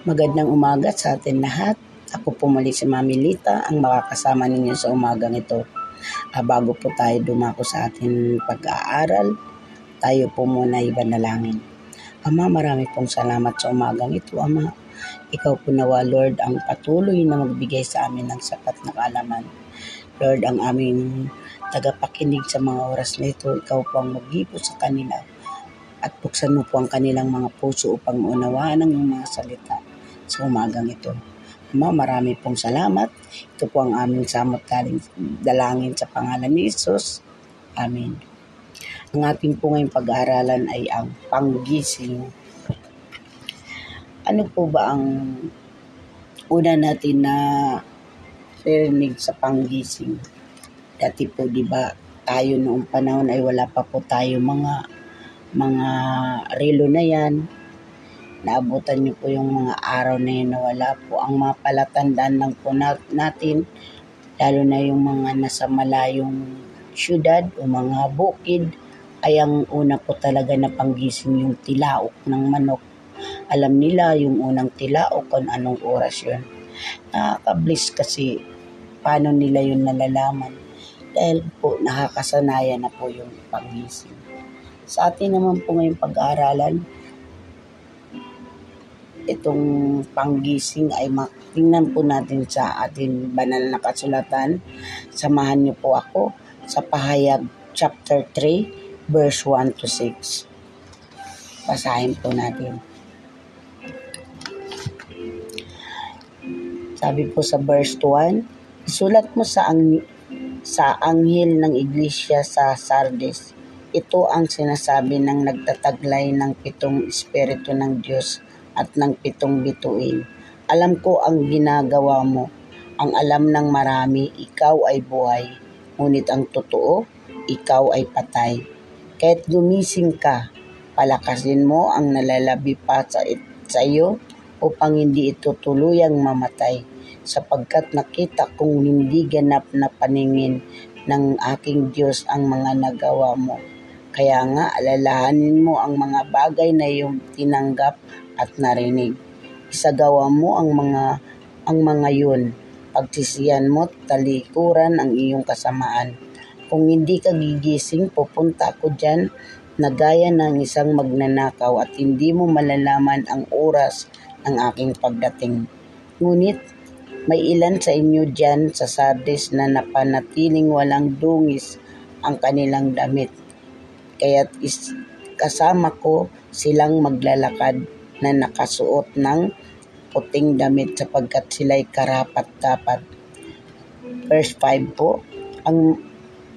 Magandang umaga sa atin lahat. Ako po muli si Mami Lita, ang makakasama ninyo sa umagang ito. Ah, bago po tayo dumako sa ating pag-aaral, tayo po muna ibanalangin. Ama, marami pong salamat sa umagang ito, Ama. Ikaw po nawa, Lord, ang patuloy na magbigay sa amin ng sapat na kaalaman. Lord, ang aming tagapakinig sa mga oras na ito, ikaw po ang mag sa kanila at buksan mo po ang kanilang mga puso upang maunawaan ang mga salita sa umagang ito. Ama, marami pong salamat. Ito po ang aming samot galing dalangin sa pangalan ni Isus. Amen. Ang ating po ngayong pag-aaralan ay ang panggising. Ano po ba ang una natin na rinig sa panggising? Dati po, di ba, tayo noong panahon ay wala pa po tayo mga mga relo na yan. Naabutan niyo po yung mga araw na yun wala po. Ang mga palatandaan lang po natin, lalo na yung mga nasa malayong syudad o mga bukid, ay ang una po talaga na panggising yung tilaok ng manok. Alam nila yung unang tilaok kung anong oras yun. Nakaka-bliss kasi paano nila yun nalalaman. Dahil po nakakasanayan na po yung panggising. Sa atin naman po ngayong pag-aaralan, itong panggising ay tingnan po natin sa ating banal na kasulatan. Samahan niyo po ako sa pahayag chapter 3 verse 1 to 6. Basahin po natin. Sabi po sa verse 1, isulat mo sa ang sa anghel ng iglesia sa Sardis ito ang sinasabi ng nagtataglay ng pitong espiritu ng Diyos at ng pitong bituin. Alam ko ang ginagawa mo. Ang alam ng marami, ikaw ay buhay. Ngunit ang totoo, ikaw ay patay. Kahit gumising ka, palakasin mo ang nalalabi pa sa, sa iyo upang hindi ito tuluyang mamatay sapagkat nakita kong hindi ganap na paningin ng aking Diyos ang mga nagawa mo kaya nga alalahanin mo ang mga bagay na iyong tinanggap at narinig. Isagawa mo ang mga ang mga yun. Pagsisiyan mo talikuran ang iyong kasamaan. Kung hindi ka gigising, pupunta ako dyan na gaya ng isang magnanakaw at hindi mo malalaman ang oras ng aking pagdating. Ngunit may ilan sa inyo dyan sa Sardis na napanatiling walang dungis ang kanilang damit kaya't is, kasama ko silang maglalakad na nakasuot ng puting damit sapagkat sila'y karapat-dapat. Verse 5 po, ang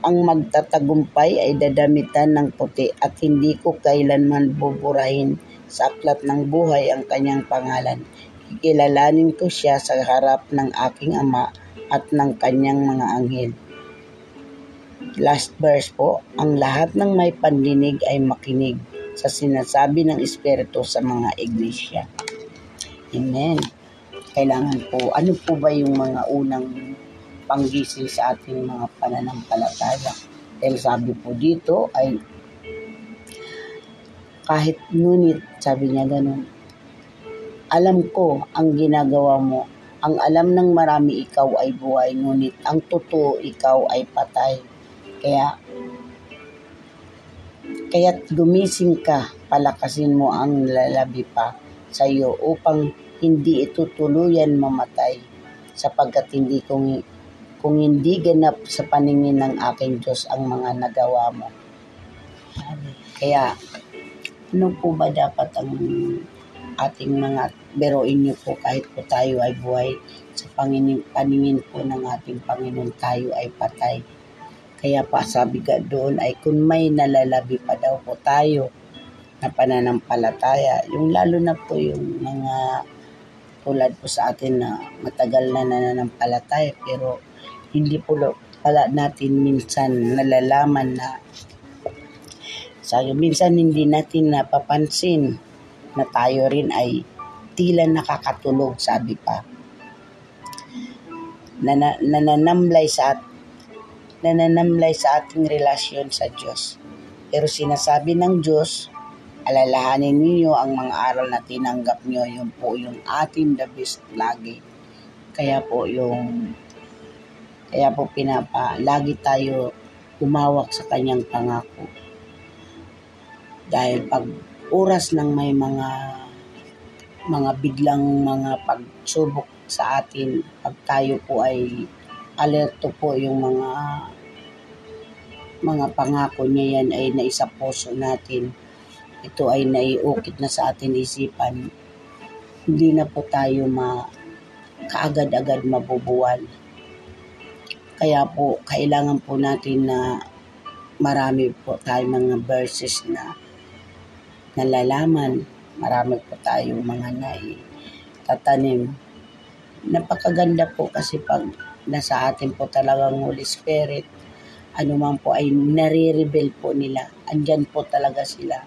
ang magtatagumpay ay dadamitan ng puti at hindi ko kailanman buburahin sa aklat ng buhay ang kanyang pangalan. Kikilalanin ko siya sa harap ng aking ama at ng kanyang mga anghel last verse po, ang lahat ng may pandinig ay makinig sa sinasabi ng Espiritu sa mga iglesia. Amen. Kailangan po, ano po ba yung mga unang panggising sa ating mga pananampalataya? Dahil sabi po dito ay kahit ngunit, sabi niya ganun, alam ko ang ginagawa mo. Ang alam ng marami ikaw ay buhay, ngunit ang totoo ikaw ay patay. Kaya, kaya't gumising ka, palakasin mo ang lalabi pa sa iyo upang hindi ito tuluyan mamatay sapagkat hindi kung, kung hindi ganap sa paningin ng aking Diyos ang mga nagawa mo. Kaya, ano po ba dapat ang ating mga beroin niyo po kahit po tayo ay buhay sa paningin, paningin po ng ating Panginoon tayo ay patay kaya pa sabi ka doon ay kung may nalalabi pa daw po tayo na pananampalataya, yung lalo na po yung mga tulad po sa atin na matagal na nananampalataya pero hindi po pala natin minsan nalalaman na sa minsan hindi natin napapansin na tayo rin ay tila nakakatulog sabi pa. Nananamlay sa nananamlay sa ating relasyon sa Diyos. Pero sinasabi ng Diyos alalahanin ninyo ang mga aral na tinanggap nyo. Yun po yung atin the best lagi. Kaya po yung kaya po pinapa, lagi tayo umawak sa kanyang pangako. Dahil pag oras ng may mga mga biglang mga pagsubok sa atin, pag tayo po ay alerto po yung mga mga pangako niya yan ay naisa puso natin. Ito ay naiukit na sa atin isipan. Hindi na po tayo ma kaagad-agad mabubuwal. Kaya po, kailangan po natin na marami po tayo mga verses na nalalaman. Marami po tayong mga naitatanim. Napakaganda po kasi pag nasa atin po talagang Holy Spirit, ano man po ay nare-reveal po nila. Andyan po talaga sila.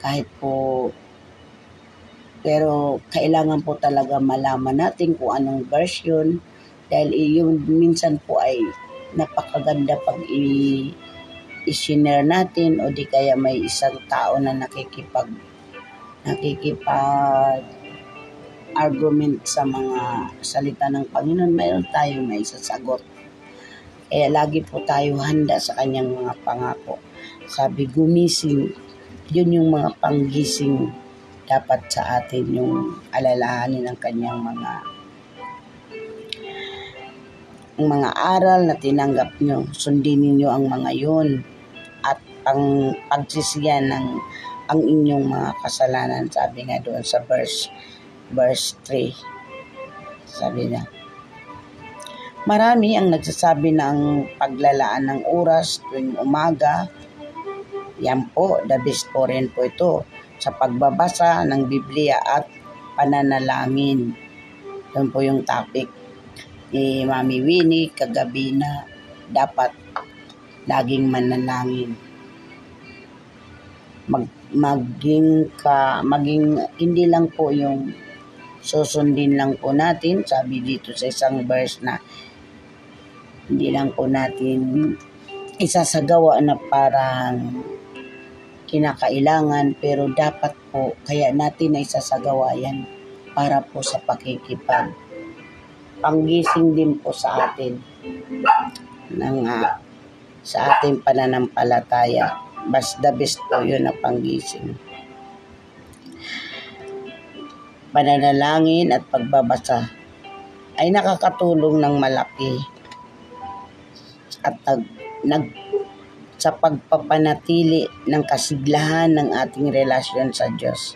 Kahit po pero kailangan po talaga malaman natin kung anong version dahil yung minsan po ay napakaganda pag i- i-share natin o di kaya may isang tao na nakikipag nakikipag argument sa mga salita ng Panginoon, mayroon tayo may sasagot. Kaya lagi po tayo handa sa kanyang mga pangako. Sabi, gumising. Yun yung mga panggising dapat sa atin yung alalahanin ng kanyang mga mga aral na tinanggap nyo. Sundin ninyo ang mga yun at ang pagsisiyan ng ang inyong mga kasalanan. Sabi nga doon sa verse, verse 3. Sabi niya, Marami ang nagsasabi ng paglalaan ng oras tuwing umaga. Yan po, the best po rin po ito sa pagbabasa ng Biblia at pananalangin. Yun po yung topic ni Mami Winnie kagabi na dapat laging manalangin. Mag, maging ka, maging hindi lang po yung susundin lang po natin, sabi dito sa isang verse na hindi lang po natin isasagawa na parang kinakailangan pero dapat po kaya natin na isasagawa yan para po sa pakikipag. Panggising din po sa atin ng uh, sa ating pananampalataya. Bas the best po yun na panggising pananalangin at pagbabasa ay nakakatulong ng malaki at nag, nag sa pagpapanatili ng kasiglahan ng ating relasyon sa Diyos.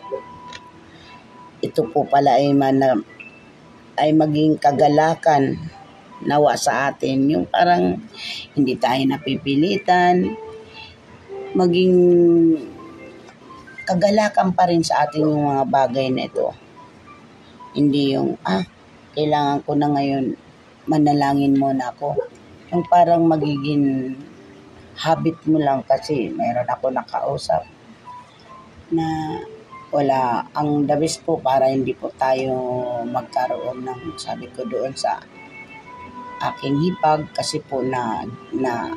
Ito po pala ay, man, ay maging kagalakan nawa sa atin. Yung parang hindi tayo napipilitan, maging kagalakan pa rin sa atin yung mga bagay na ito. Hindi yung, ah, kailangan ko na ngayon, manalangin muna ako. Yung parang magiging habit mo lang kasi mayroon ako nakausap na wala ang the po para hindi po tayo magkaroon ng sabi ko doon sa aking hipag kasi po na na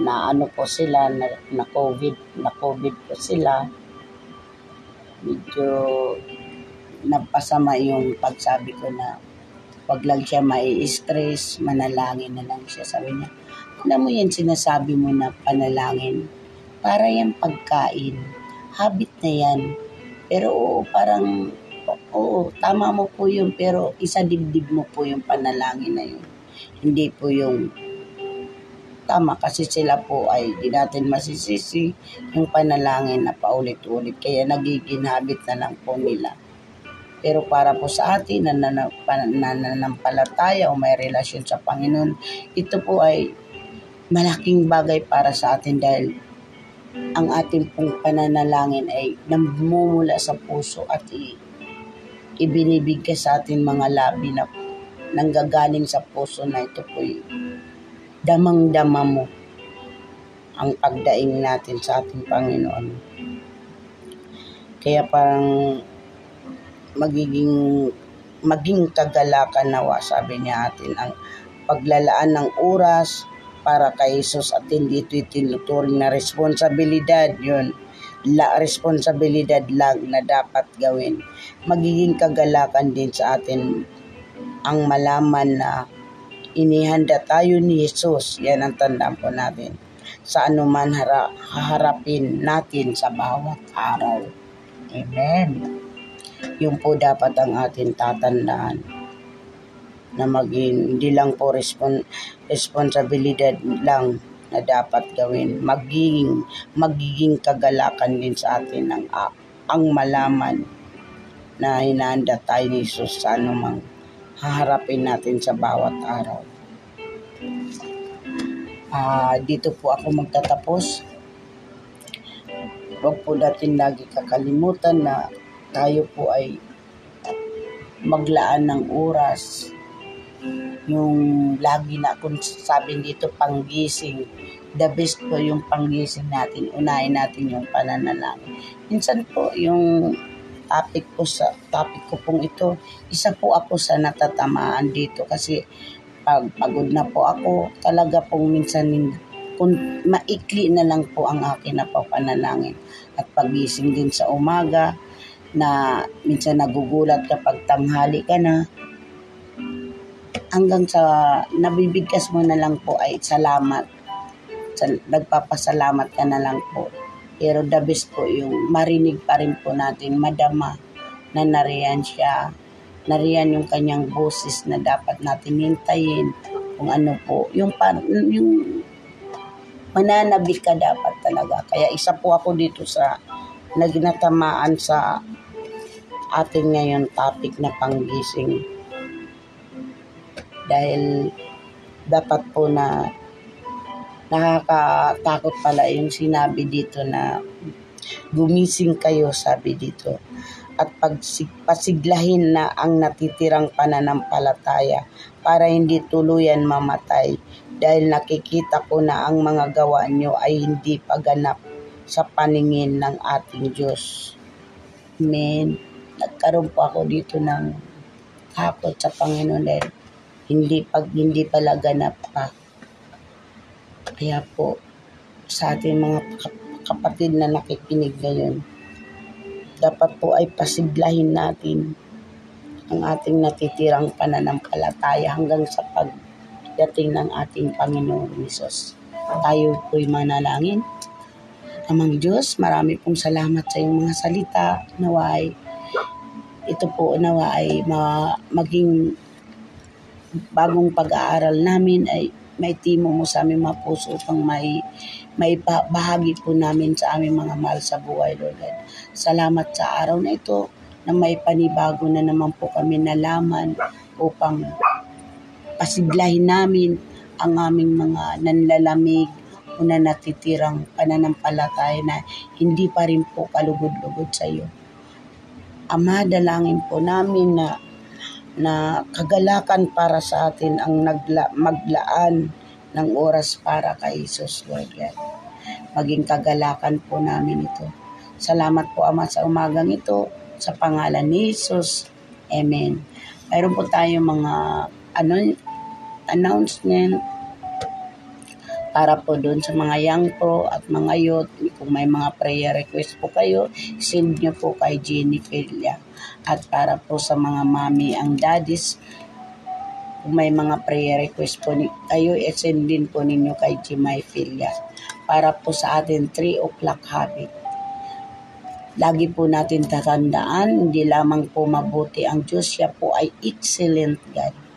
na ano po sila na, na COVID na COVID po sila medyo napasama yung pagsabi ko na wag lang siya mai-stress manalangin na lang siya sabi niya alam mo yan, sinasabi mo na panalangin. Para yan pagkain. Habit na yan. Pero oo, parang, oo, tama mo po yun, pero isa dibdib mo po yung panalangin na yun. Hindi po yung tama kasi sila po ay di natin masisisi yung panalangin na paulit-ulit. Kaya nagiging habit na lang po nila. Pero para po sa atin na nananampalataya o may relasyon sa Panginoon, ito po ay malaking bagay para sa atin dahil ang ating pong pananalangin ay namumula sa puso at i- ibinibigay sa ating mga labi na nanggagaling sa puso na ito po damang-dama mo ang pagdaing natin sa ating Panginoon. Kaya parang magiging maging kagalakan nawa sabi niya atin ang paglalaan ng oras para kay Jesus at hindi ito itinuturing na responsibilidad yun. la responsibilidad lang na dapat gawin. Magiging kagalakan din sa atin ang malaman na inihanda tayo ni Jesus. Yan ang tandaan po natin sa anuman hara, haharapin natin sa bawat araw. Amen. Yung po dapat ang atin tatandaan na maging hindi lang po respon, responsibilidad lang na dapat gawin. Magiging, magiging kagalakan din sa atin ang, ang malaman na hinanda tayo ni Jesus sa anumang haharapin natin sa bawat araw. Uh, dito po ako magtatapos. Huwag po natin lagi kakalimutan na tayo po ay maglaan ng oras. Yung lagi na kung sabi dito panggising. The best po yung panggising natin. Unahin natin yung pananalangin minsan po yung topic ko sa topic ko pong ito isa po ako sa natatamaan dito kasi pag pagod na po ako talaga pong minsan kung maikli na lang po ang akin na panalangin at pagising din sa umaga na minsan nagugulat kapag tanghali ka na hanggang sa nabibigkas mo na lang po ay salamat. Sa, nagpapasalamat ka na lang po. Pero the best po yung marinig pa rin po natin, madama na nariyan siya. Nariyan yung kanyang boses na dapat natin hintayin kung ano po. Yung, yung mananabik ka dapat talaga. Kaya isa po ako dito sa naginatamaan sa ating ngayon topic na panggising dahil dapat po na nakakatakot pala yung sinabi dito na gumising kayo sabi dito at pasiglahin na ang natitirang pananampalataya para hindi tuluyan mamatay dahil nakikita ko na ang mga gawa nyo ay hindi paganap sa paningin ng ating Diyos. Amen. Nagkaroon po ako dito ng takot sa Panginoon dahil hindi pag hindi pala ganap pa. Kaya po, sa ating mga kapatid na nakikinig ngayon, dapat po ay pasiglahin natin ang ating natitirang pananampalataya hanggang sa pagdating ng ating Panginoon Jesus. Tayo po'y manalangin. Amang Diyos, marami pong salamat sa iyong mga salita. Naway, ito po nawa ay ma- maging bagong pag-aaral namin ay may timo mo sa aming mga puso upang may, may bahagi po namin sa aming mga mahal sa buhay, Lord God. Salamat sa araw na ito na may panibago na naman po kami nalaman upang pasiglahin namin ang aming mga nanlalamig o na natitirang pananampalataya na hindi pa rin po kalugod-lugod sa iyo. Ama, dalangin po namin na na kagalakan para sa atin ang nagla, maglaan ng oras para kay Jesus, Lord God. Maging kagalakan po namin ito. Salamat po Ama sa umagang ito sa pangalan ni Jesus. Amen. Mayroon po tayo mga ano, announcement para po doon sa mga young pro at mga youth. Kung may mga prayer request po kayo, send nyo po kay Jenny Felia. At para po sa mga mami ang daddies, kung may mga prayer request po ni, kayo, send din po ninyo kay Jimay Felia. Para po sa atin 3 o'clock habit. Lagi po natin tatandaan, hindi lamang po mabuti ang Diyos, siya po ay excellent God.